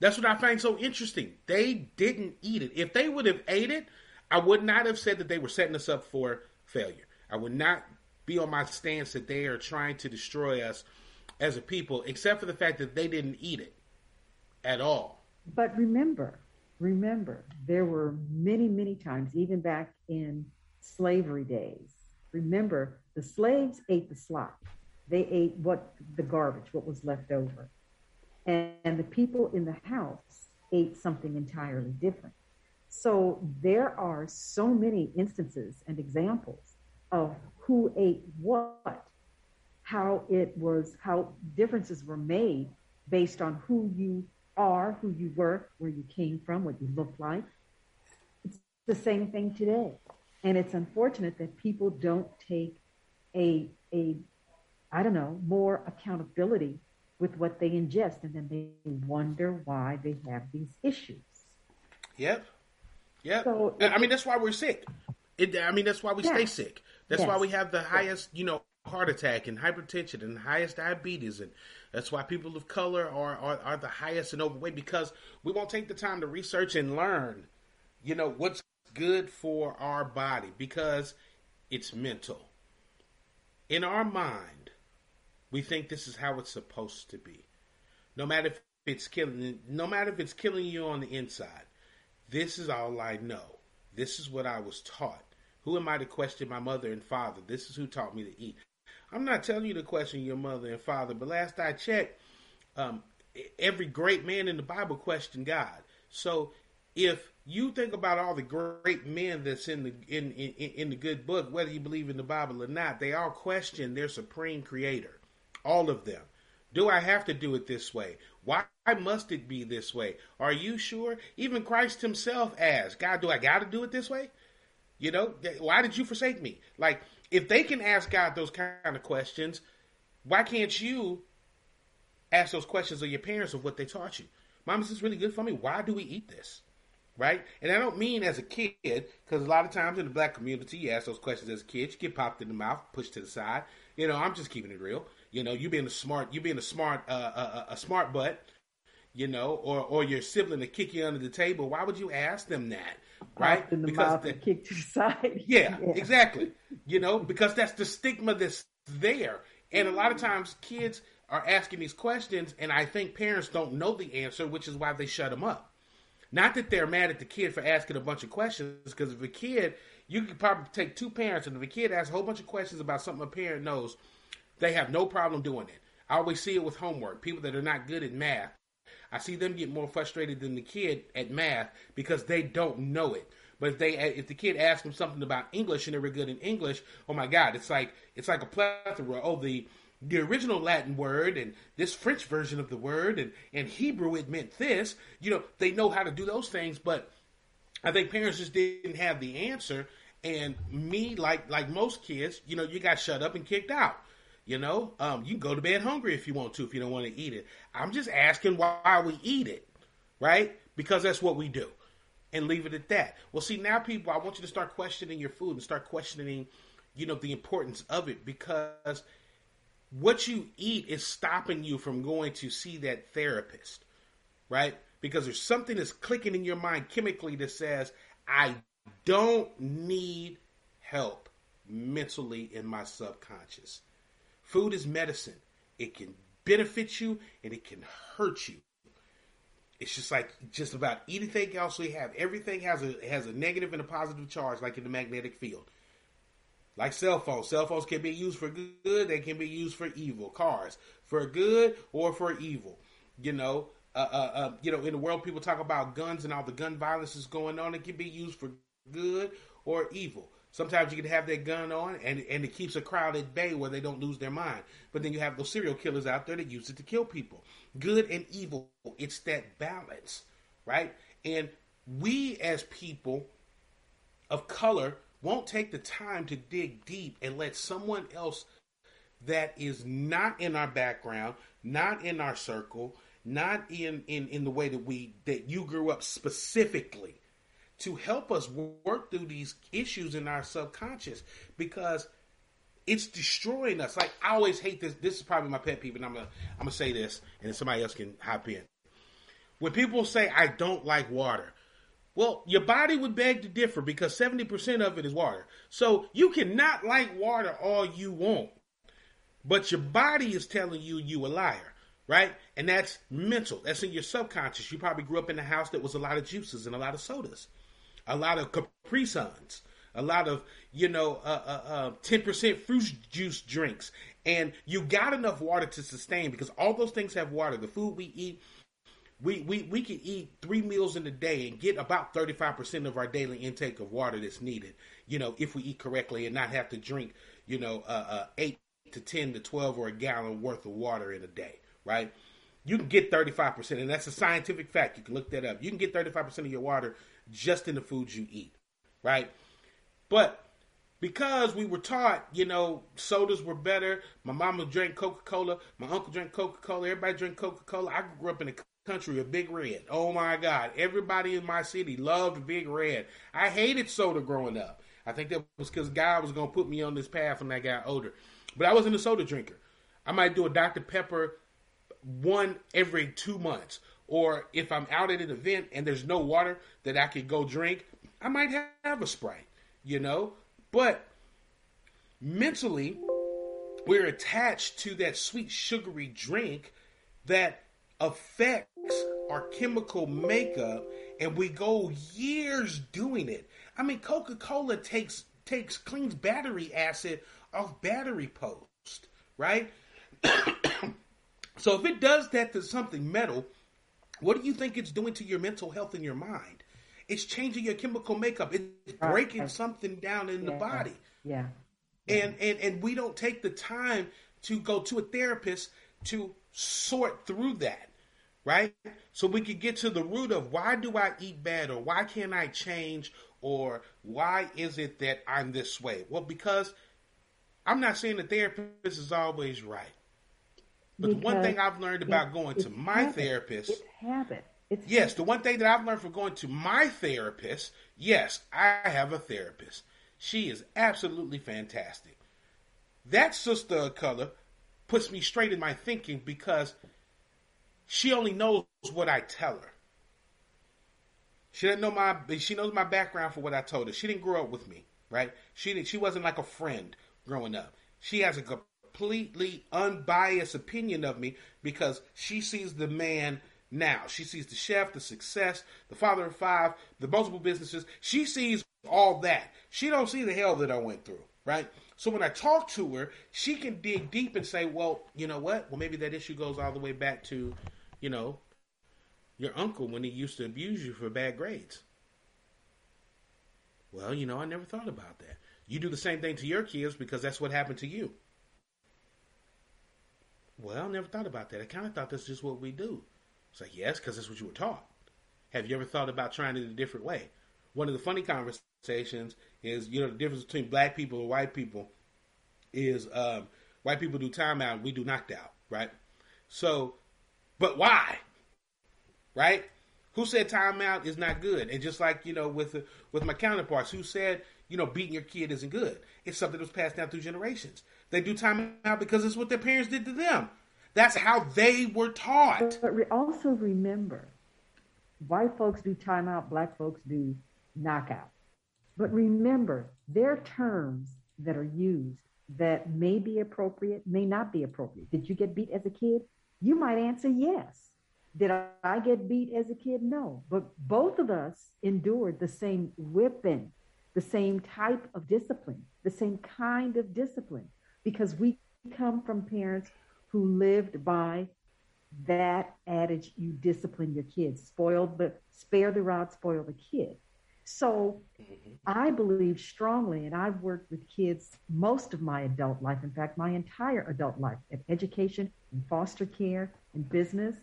That's what I find so interesting. They didn't eat it. If they would have ate it, I would not have said that they were setting us up for failure. I would not be on my stance that they are trying to destroy us as a people, except for the fact that they didn't eat it at all. But remember, remember, there were many, many times, even back in slavery days. Remember, the slaves ate the slop. They ate what the garbage, what was left over. And, and the people in the house ate something entirely different. So there are so many instances and examples of who ate what, how it was, how differences were made based on who you are, who you were, where you came from, what you look like. It's the same thing today. And it's unfortunate that people don't take a, a I don't know, more accountability with what they ingest. And then they wonder why they have these issues. Yep. Yep. So I mean, that's why we're sick. It, I mean, that's why we stay sick. That's yes. why we have the highest, you know, heart attack and hypertension and highest diabetes and that's why people of color are, are, are the highest in overweight because we won't take the time to research and learn, you know, what's good for our body because it's mental. In our mind, we think this is how it's supposed to be. No matter if it's killing no matter if it's killing you on the inside. This is all I know. This is what I was taught. Who am I to question my mother and father? This is who taught me to eat. I'm not telling you to question your mother and father, but last I checked, um, every great man in the Bible questioned God. So if you think about all the great men that's in the in, in in the good book, whether you believe in the Bible or not, they all question their supreme creator. All of them. Do I have to do it this way? Why must it be this way? Are you sure? Even Christ himself asked, God, do I got to do it this way? You know, why did you forsake me? Like, if they can ask God those kind of questions, why can't you ask those questions of your parents of what they taught you? Mom, is this really good for me? Why do we eat this? Right? And I don't mean as a kid, because a lot of times in the black community, you ask those questions as a kid, you get popped in the mouth, pushed to the side. You know, I'm just keeping it real. You know, you being a smart, you being a smart, uh, uh, uh a smart butt. You know, or or your sibling to kick you under the table. Why would you ask them that? Right? In the because mouth the, and kicked to the side. Yeah, yeah, exactly. You know, because that's the stigma that's there, and a lot of times kids are asking these questions, and I think parents don't know the answer, which is why they shut them up. Not that they're mad at the kid for asking a bunch of questions, because if a kid, you could probably take two parents, and if a kid asks a whole bunch of questions about something a parent knows, they have no problem doing it. I always see it with homework. People that are not good at math I see them get more frustrated than the kid at math because they don't know it. But if they if the kid asks them something about English and they were good in English, oh my God, it's like it's like a plethora. Oh, the the original Latin word and this French version of the word and in Hebrew it meant this. You know, they know how to do those things, but I think parents just didn't have the answer. And me, like like most kids, you know, you got shut up and kicked out. You know, um, you can go to bed hungry if you want to, if you don't want to eat it. I'm just asking why we eat it, right? Because that's what we do. And leave it at that. Well, see, now people, I want you to start questioning your food and start questioning, you know, the importance of it because what you eat is stopping you from going to see that therapist, right? Because there's something that's clicking in your mind chemically that says, I don't need help mentally in my subconscious. Food is medicine. It can benefit you and it can hurt you. It's just like just about anything else we have. Everything has a has a negative and a positive charge, like in the magnetic field. Like cell phones. Cell phones can be used for good, they can be used for evil. Cars, for good or for evil. You know, uh, uh, uh, you know, in the world, people talk about guns and all the gun violence is going on. It can be used for good or evil. Sometimes you can have that gun on and, and it keeps a crowd at bay where they don't lose their mind. But then you have those serial killers out there that use it to kill people. Good and evil, it's that balance, right? And we as people of color won't take the time to dig deep and let someone else that is not in our background, not in our circle, not in, in, in the way that we that you grew up specifically to help us work through these issues in our subconscious because it's destroying us. Like I always hate this. This is probably my pet peeve, and I'm gonna I'm gonna say this, and somebody else can hop in. When people say I don't like water, well, your body would beg to differ because 70% of it is water. So you cannot like water all you want, but your body is telling you you a liar right? And that's mental. That's in your subconscious. You probably grew up in a house that was a lot of juices and a lot of sodas a lot of Capri Suns, a lot of you know uh, uh, uh, ten uh, percent fruit juice drinks, and you got enough water to sustain because all those things have water. The food we eat. We, we, we can eat three meals in a day and get about 35% of our daily intake of water that's needed, you know, if we eat correctly and not have to drink, you know, uh, uh, 8 to 10 to 12 or a gallon worth of water in a day, right? You can get 35%, and that's a scientific fact. You can look that up. You can get 35% of your water just in the foods you eat, right? But because we were taught, you know, sodas were better. My mama drank Coca Cola. My uncle drank Coca Cola. Everybody drank Coca Cola. I grew up in a country of Big Red. Oh my God. Everybody in my city loved Big Red. I hated soda growing up. I think that was because God was going to put me on this path when I got older. But I wasn't a soda drinker. I might do a Dr. Pepper one every two months or if I'm out at an event and there's no water that I could go drink, I might have a Sprite, you know? But mentally, we're attached to that sweet, sugary drink that affects our chemical makeup and we go years doing it. I mean, Coca-Cola takes takes cleans battery acid off battery post, right? so if it does that to something metal, what do you think it's doing to your mental health and your mind? It's changing your chemical makeup. It's breaking right. something down in yeah. the body. Yeah. And and and we don't take the time to go to a therapist to sort through that, right? So we could get to the root of why do I eat bad or why can't I change or why is it that I'm this way? Well, because I'm not saying the therapist is always right. But the one thing I've learned about going to my habit. therapist, it's habit. It's yes, the one thing that I've learned from going to my therapist, yes, I have a therapist. She is absolutely fantastic. That sister of color puts me straight in my thinking because she only knows what I tell her. She doesn't know my. She knows my background for what I told her. She didn't grow up with me, right? She didn't. She wasn't like a friend growing up. She has a completely unbiased opinion of me because she sees the man now. She sees the chef, the success, the father of five, the multiple businesses. She sees all that. She don't see the hell that I went through, right? So when I talk to her, she can dig deep and say, "Well, you know what? Well, maybe that issue goes all the way back to, you know, your uncle when he used to abuse you for bad grades." Well, you know, I never thought about that. You do the same thing to your kids because that's what happened to you. Well, I never thought about that. I kind of thought that's just what we do. It's like, yes, because that's what you were taught. Have you ever thought about trying it a different way? One of the funny conversations is, you know, the difference between black people and white people is um, white people do timeout, we do knocked out, right? So, but why? Right? Who said timeout is not good? And just like you know, with with my counterparts, who said you know beating your kid isn't good? It's something that was passed down through generations. They do timeout because it's what their parents did to them. That's how they were taught. But also remember, white folks do timeout, black folks do knockout. But remember, there are terms that are used that may be appropriate, may not be appropriate. Did you get beat as a kid? You might answer yes. Did I get beat as a kid? No. But both of us endured the same whipping the same type of discipline, the same kind of discipline, because we come from parents who lived by that adage you discipline your kids. Spoil the spare the rod spoil the kid. So mm-hmm. i believe strongly and i've worked with kids most of my adult life in fact my entire adult life in education in foster care in business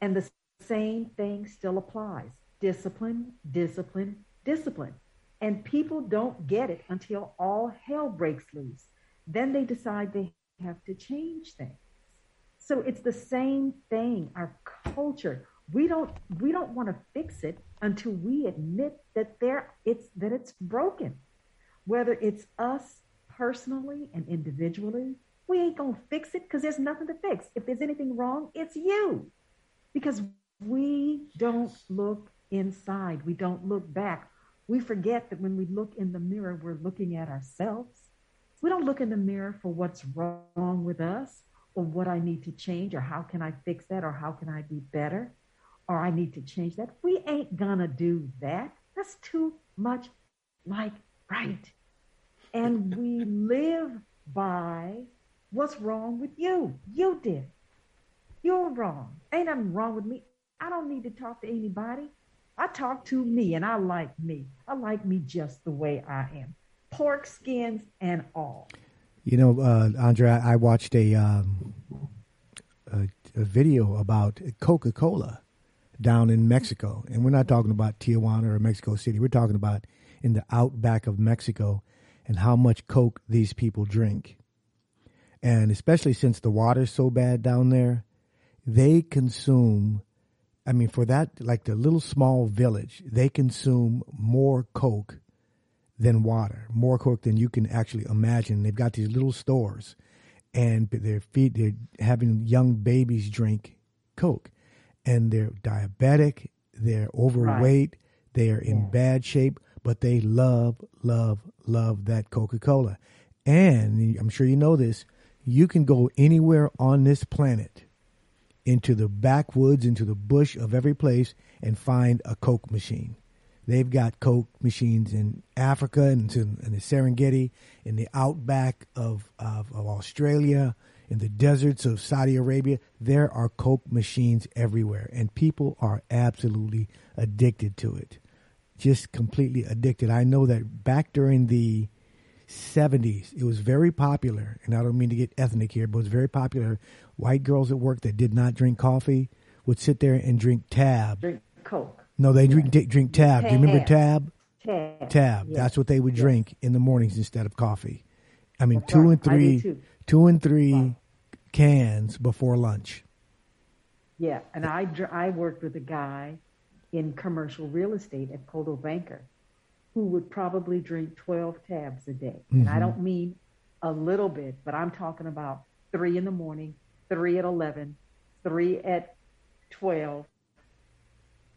and the same thing still applies. Discipline discipline discipline. And people don't get it until all hell breaks loose then they decide they have to change things so it's the same thing. Our culture. We don't we don't want to fix it until we admit that there it's that it's broken. Whether it's us personally and individually, we ain't gonna fix it because there's nothing to fix. If there's anything wrong, it's you. Because we don't look inside. We don't look back. We forget that when we look in the mirror, we're looking at ourselves. We don't look in the mirror for what's wrong with us or what I need to change or how can I fix that or how can I be better or I need to change that. We ain't gonna do that. That's too much like right. And we live by what's wrong with you. You did. You're wrong. Ain't nothing wrong with me. I don't need to talk to anybody. I talk to me and I like me. I like me just the way I am. Pork skins and all. You know, uh, I watched a, um, a, a video about Coca Cola down in Mexico, and we're not talking about Tijuana or Mexico City. We're talking about in the outback of Mexico and how much Coke these people drink. And especially since the water's so bad down there, they consume. I mean, for that, like the little small village, they consume more Coke than water, more Coke than you can actually imagine. They've got these little stores, and they're feed they're having young babies drink Coke, and they're diabetic, they're overweight, right. they are in yeah. bad shape, but they love, love, love that Coca Cola. And I'm sure you know this. You can go anywhere on this planet, into the backwoods, into the bush of every place, and find a Coke machine. They've got Coke machines in Africa and in, the Serengeti, in the outback of, of, of Australia, in the deserts of Saudi Arabia. There are Coke machines everywhere, and people are absolutely addicted to it. Just completely addicted. I know that back during the 70s, it was very popular, and I don't mean to get ethnic here, but it was very popular. White girls at work that did not drink coffee would sit there and drink Tab. Drink Coke. No, they drink drink tab. Do you remember tab? Tab. Tab. That's what they would drink in the mornings instead of coffee. I mean, That's two right. and three, two and three wow. cans before lunch. Yeah, and I I worked with a guy in commercial real estate at Coldwell Banker who would probably drink 12 tabs a day. Mm-hmm. And I mm-hmm. don't mean a little bit, but I'm talking about three in the morning, three at 11, three at 12,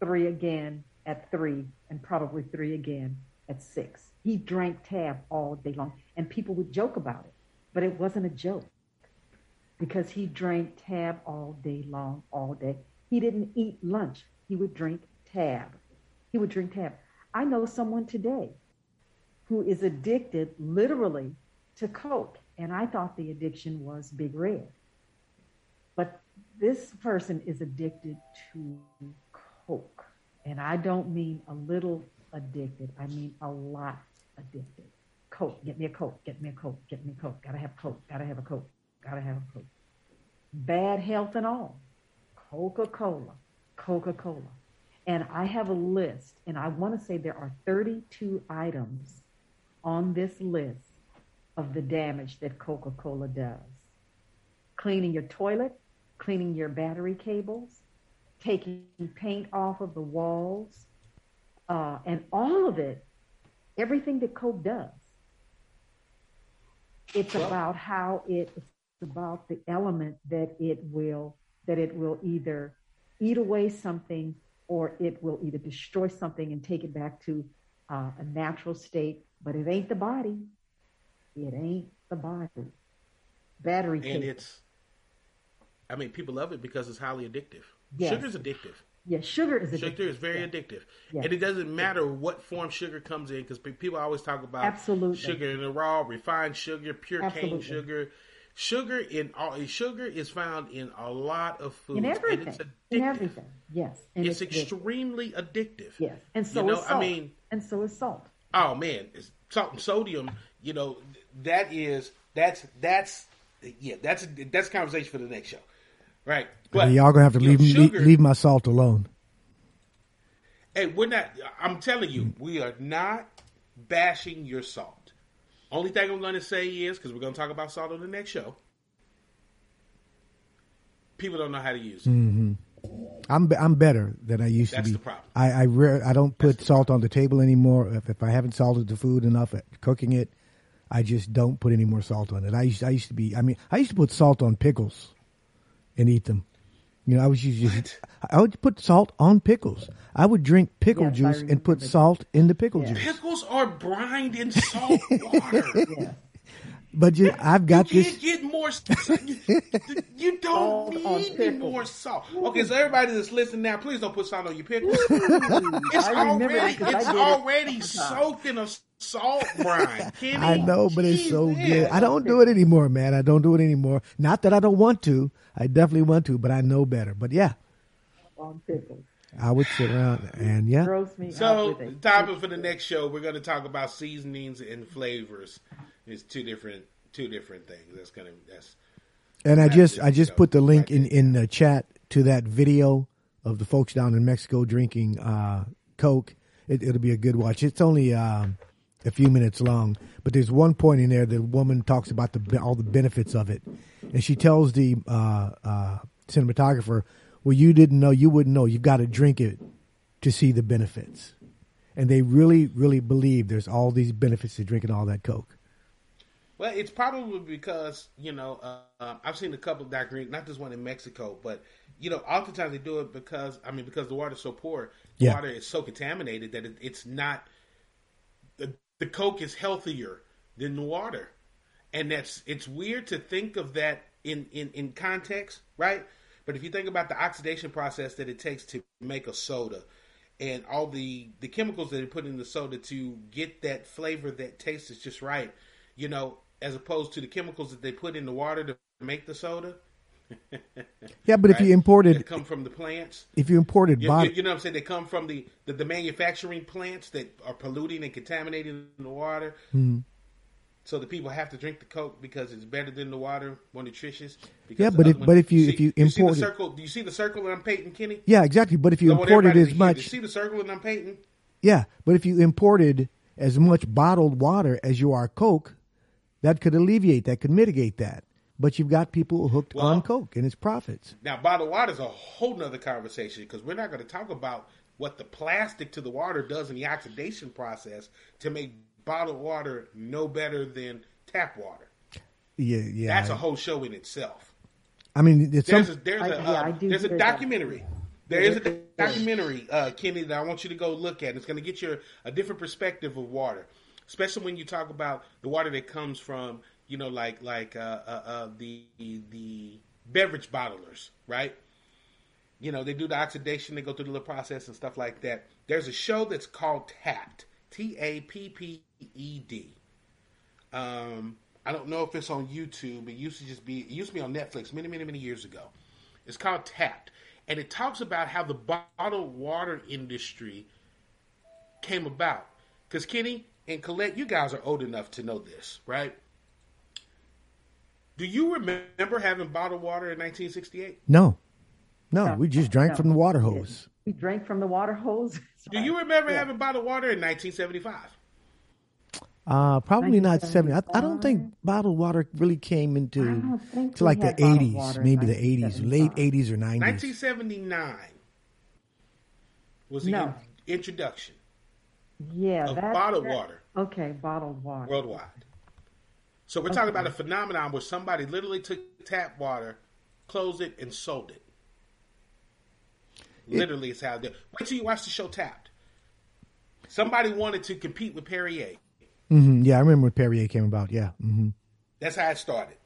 three again at three, and probably three again at six. He drank tab all day long, and people would joke about it, but it wasn't a joke because he drank tab all day long, all day. He didn't eat lunch. He would drink tab. He would drink tab. I know someone today who is addicted literally to Coke, and I thought the addiction was Big Red. But this person is addicted to Coke. And I don't mean a little addicted, I mean a lot addicted. Coke, get me a Coke, get me a Coke, get me a Coke, gotta have Coke, gotta have a Coke, gotta have a Coke. Bad health and all. Coca Cola, Coca Cola. And I have a list, and I want to say there are 32 items on this list of the damage that Coca Cola does cleaning your toilet, cleaning your battery cables, taking paint off of the walls, uh, and all of it, everything that Coke does. It's well, about how it, it's about the element that it will that it will either eat away something or it will either destroy something and take it back to uh, a natural state. But it ain't the body. It ain't the body. Battery. And it's. I mean, people love it because it's highly addictive. Yes. Sugar's addictive. Yeah, sugar is addictive. Sugar is very Yeah. addictive, Yeah. and it doesn't matter what form sugar comes in because people always talk about Absolutely. sugar in the raw, refined sugar, pure cane sugar. Sugar in all sugar is found in a lot of food. In and everything. it's In addictive. everything. Yes. And It's addictive. extremely addictive. Yes. And so you know, is salt. I mean, and so is salt. oh man, it's salt and sodium. You know, that is that's that's yeah, that's that's a conversation for the next show, right? But Y'all gonna have to leave know, me, sugar- leave my salt alone. Hey, we're not. I'm telling you, we are not bashing your salt. Only thing I'm going to say is because we're going to talk about salt on the next show. People don't know how to use it. Mm-hmm. I'm I'm better than I used That's to be. the problem. I I, rare, I don't put salt on the table anymore. If, if I haven't salted the food enough at cooking it, I just don't put any more salt on it. I used I used to be. I mean, I used to put salt on pickles and eat them. You know, I was usually I would put salt on pickles. I would drink pickle Yes, juice and put remember that. salt in the pickle Yeah. juice. Pickles are brined in salt water. Yes. But you, I've got you this. can't get more. You, you don't Salt need any more salt. Okay, so everybody that's listening now, please don't put salt on your pickles. It's I remember that I it's did it already all soaked in a salt brine. Kenny. I know, but it's so Jeez, good. I don't do it anymore, man. I don't do it anymore. Not that I don't want to. I definitely want to, but I know better. But yeah, On pickles. I would sit around and yeah. Gross me out So, the topic for the next show, we're going to talk about seasonings and flavors. It's two different two different things. That's gonna that's And I just I just put the link in in the chat to that video of the folks down in Mexico drinking uh, Coke. It, it'll be a good watch. It's only um, a few minutes long, but there's one point in there the woman talks about the all the benefits of it, and she tells the uh, uh, cinematographer, "Well, you didn't know, you wouldn't know. You've got to drink it to see the benefits." And they really, really believe there's all these benefits to drinking all that Coke. well, it's probably because you know uh, um, I've seen a couple of documentaries, not this one in Mexico, but you know, oftentimes they do it because I mean because the water's so poor, the Yeah. water is so contaminated that it, it's not the Coke is healthier than the water, and that's it's weird to think of that in in in context, right? But if you think about the oxidation process that it takes to make a soda, and all the the chemicals that they put in the soda to get that flavor that taste is just right, you know, as opposed to the chemicals that they put in the water to make the soda. Yeah, but if you imported, that come from the plants. if you imported, You, bot- you, you know what I'm saying? They come from the, the, the manufacturing plants that are polluting and contaminating the water. Hmm. So the people have to drink the Coke because it's better than the water, more nutritious. because Yeah, but if- one- but if you- see, if you see the import circle, do you see the circle that I'm painting, Kenny? yeah, exactly. But if you imported as much, you see the circle that I'm painting? Yeah, but if you imported as much bottled water as you are Coke, that could alleviate that, could mitigate that. But you've got people hooked Well- on Coke and its profits. Now, bottled water is a whole nother conversation because we're not going to talk about what the plastic to the water does in the oxidation process to make bottled water no better than tap water. Yeah, yeah. That's a whole show in itself. I mean, it's There's some, a there's I- a yeah, uh, there's a hear that. documentary. There is a documentary, uh, Kenny, that I want you to go look at. It's going to get you a different perspective of water, especially when you talk about the water that comes from, you know, like like uh, uh, uh, the the beverage bottlers, right? You know, they do the oxidation, they go through the little process and stuff like that. There's a show that's called Tapped, T A P P E D. Um, I don't know if it's on YouTube. It used to just be. It used to be on Netflix many, many, many years ago. It's called Tapped, and it talks about how the bottled water industry came about. Because Kenny and Colette, you guys are old enough to know this, right? Do you remember having bottled water in 1968? no, no, No, we just drank no. from the water hose. We drank from the water hose. Do you remember having bottled water in 1975? Uh, probably not 70. I, I don't think bottled water really came into I don't think to like the 80s, maybe the 80s, late 80s or 90s. 1979 was the No. in- introduction Yeah, of that, bottled that- water Okay, bottled water. worldwide. So we're talking about a phenomenon where somebody literally took tap water, closed it, and sold it. Literally, it's how they. Wait till you watch the show Tapped. Somebody wanted to compete with Perrier. hmm Yeah, I remember when Perrier came about. Yeah. hmm That's how it started.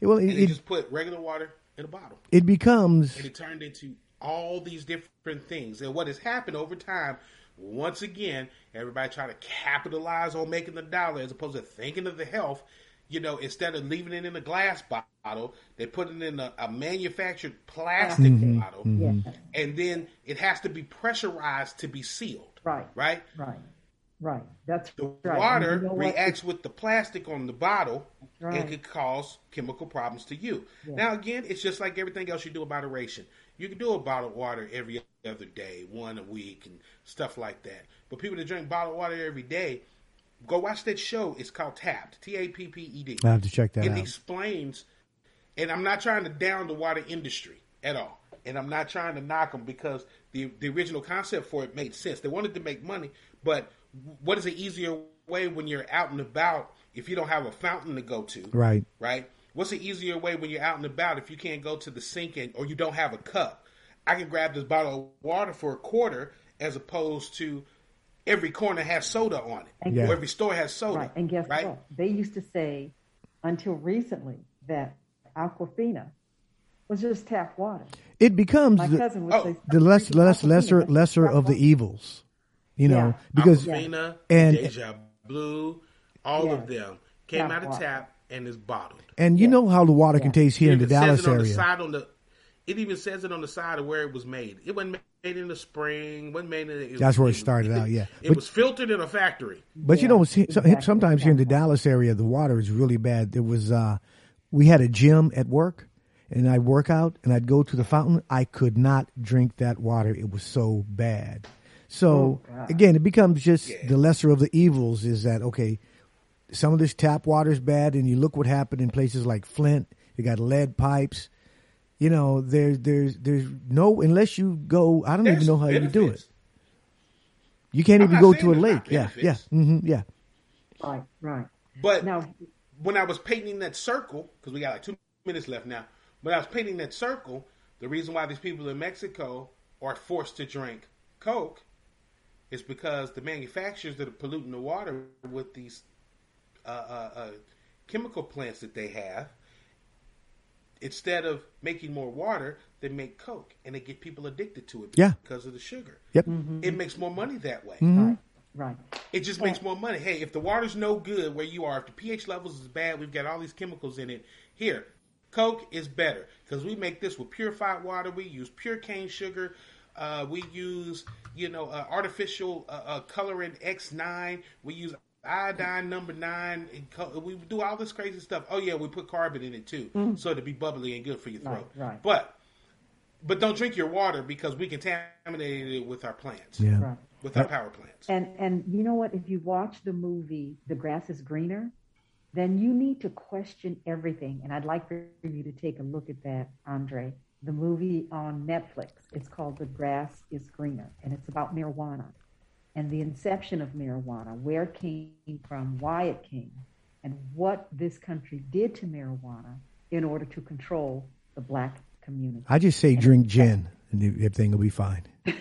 Well, And it, it, just put regular water in a bottle, it becomes and it turned into all these different things. And what has happened over time, once again, everybody trying to capitalize on making the dollar as opposed to thinking of the health. You know, instead of leaving it in a glass bottle, they put it in a, a manufactured plastic Mm-hmm. bottle, Yeah. and then it has to be pressurized to be sealed. Right. Right. Right. Right. That's The right. water you know reacts with the plastic on the bottle Right. and could cause chemical problems to you. Yeah. Now, again, it's just like everything else you do about moderation. You can do a bottled water every other day, one a week, and stuff like that. But people that drink bottled water every day, go watch that show. It's called Tapped, T A P P E D. I have to check that It out. explains, and I'm not trying to down the water industry at all, and I'm not trying to knock them because the the original concept for it made sense. They wanted to make money, but what is an easier way when you're out and about if you don't have a fountain to go to? Right. Right. What's an easier way when you're out and about if you can't go to the sink and or you don't have a cup? I can grab this bottle of water for a quarter as opposed to every corner has soda on it, Yeah. or every store has soda. Right. And guess right? what? They used to say until recently that Aquafina was just tap water. It becomes My the, cousin would Oh. say the less, less, lesser, lesser of the evils. You know, Yeah. because Aquafina, And- Deja Blue, all Yeah. of them came Tap out of water. tap and is bottled. and you Yeah. know how the water can taste here It in the even says Dallas it on the area. Side on the. It even says it on the side of where it was made. It wasn't made in the spring. wasn't made in. The, it That's was- where it was- started out, yeah. it But- was filtered in a factory. But you Yeah, know, see, exactly. sometimes here in the Dallas area, the water is really bad. There was, uh, we had a gym at work, and I'd work out, and I'd go to the fountain. I could not drink that water; it was so bad. So Oh, again, it becomes just Yeah. the lesser of the evils. Is that okay? Some of this tap water is bad, and you look what happened in places like Flint. They got lead pipes. You know, there's there's there's no unless you go. I don't even know how you do it. You can't I'm even go to a lake. Yeah, yeah, benefits. hmm yeah. Right. Right. But Now, when I was painting that circle, because we got like two minutes left now, when I was painting that circle, the reason why these people in Mexico are forced to drink Coke is because the manufacturers that are polluting the water with these uh, uh, uh, chemical plants that they have, instead of making more water, they make Coke and they get people addicted to it Yeah. because of the sugar. Yep. It makes more money that way. right. Right. It just makes more money. Hey, if the water's no good where you are, if the pH levels is bad, we've got all these chemicals in it. Here, Coke is better because we make this with purified water. We use pure cane sugar. Uh, we use, you know, uh, artificial uh, uh, coloring X9. We use iodine number nine. And co- we do all this crazy stuff. Oh yeah, we put carbon in it too, mm-hmm. so to be bubbly and good for your throat. Right, right. But but don't drink your water because we contaminated it with our plants, Yeah. Right. with our power plants. And and you know what? If you watch the movie The Grass is Greener, then you need to question everything. And I'd like for you to take a look at that, Aundre. The movie on Netflix. It's called The Grass is Greener, and it's about marijuana and the inception of marijuana, where it came from, why it came, and what this country did to marijuana in order to control the black community. I just say drink gin, and everything will be fine.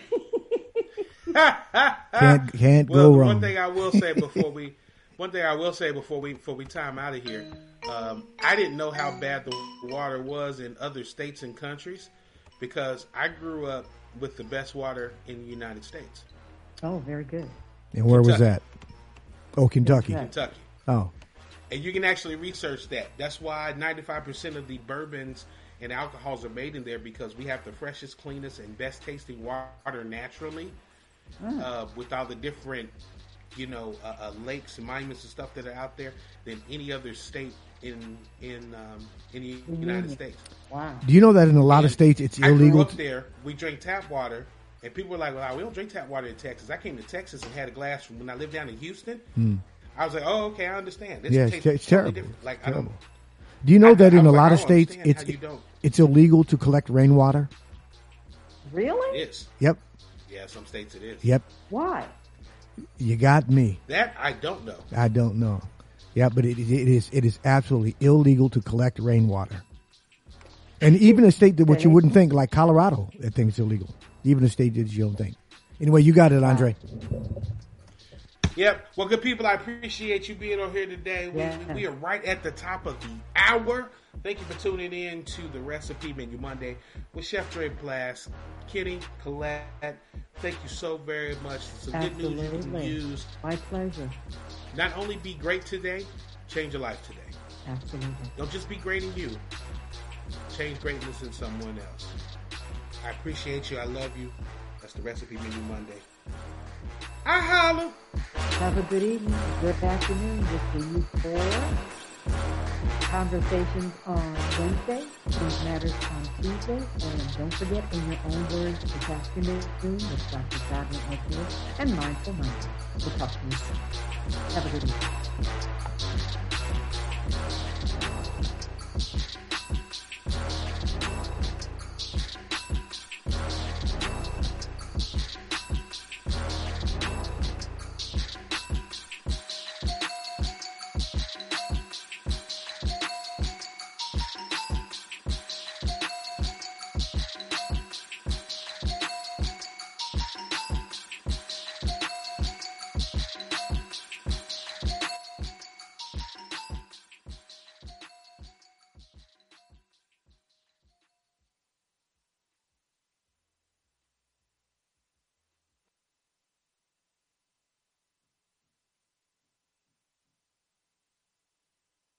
Can't can't well, go the wrong. one thing I will say before we, one thing I will say before we before we time out of here, um, I didn't know how bad the water was in other states and countries, because I grew up with the best water in the United States, Oh, very good. and where was that? Oh, Kentucky. Kentucky. Kentucky, Oh, and you can actually research that. That's why ninety five percent of the bourbons and alcohols are made in there because we have the freshest, cleanest, and best tasting water naturally. uh, with all the different, you know, uh, uh, lakes and monuments and stuff that are out there than any other state in in um, in the United States. Wow. do you know that in a lot of states it's I grew illegal? up there. We drink tap water, and people were like, "Well, we don't drink tap water in Texas." I came to Texas and had a glass from when I lived down in Houston. Hmm. I was like, "Oh, okay, I understand. This. Yeah, it's tastes it's totally terrible. different. Like It's I don't." terrible. Do you know I- that I in a like, lot of states it's how you don't. it's illegal to collect rainwater? Really? It is. Yep, Yeah, some states it is. yep. Why? You got me. That I don't know. I don't know. Yeah, but it, it is it is absolutely illegal to collect rainwater. And even a state that what you wouldn't think, like Colorado, that thinks it's illegal. Even if state did you don't think. Anyway, you got it, Aundre. Yep. Well, good people, I appreciate you being on here today. We, Yeah. we are right at the top of the hour. Thank you for tuning in to the Recipe Menu Monday with Chef Dre Blast, Kenny, Colette. Thank you so very much. Some good news you can use. My pleasure. Not only be great today, change your life today. Absolutely. Don't just be great in you. Change greatness in someone else. I appreciate you. I love you. That's the Recipe Menu Monday. I holla. Have a good evening, good afternoon. We'll see you for conversations on Wednesday, Things Matters on Tuesday, and don't forget, in your own words, this afternoon with Dr. Godwin Edwards and Mindful Monday. We'll talk to you soon. Have a good evening.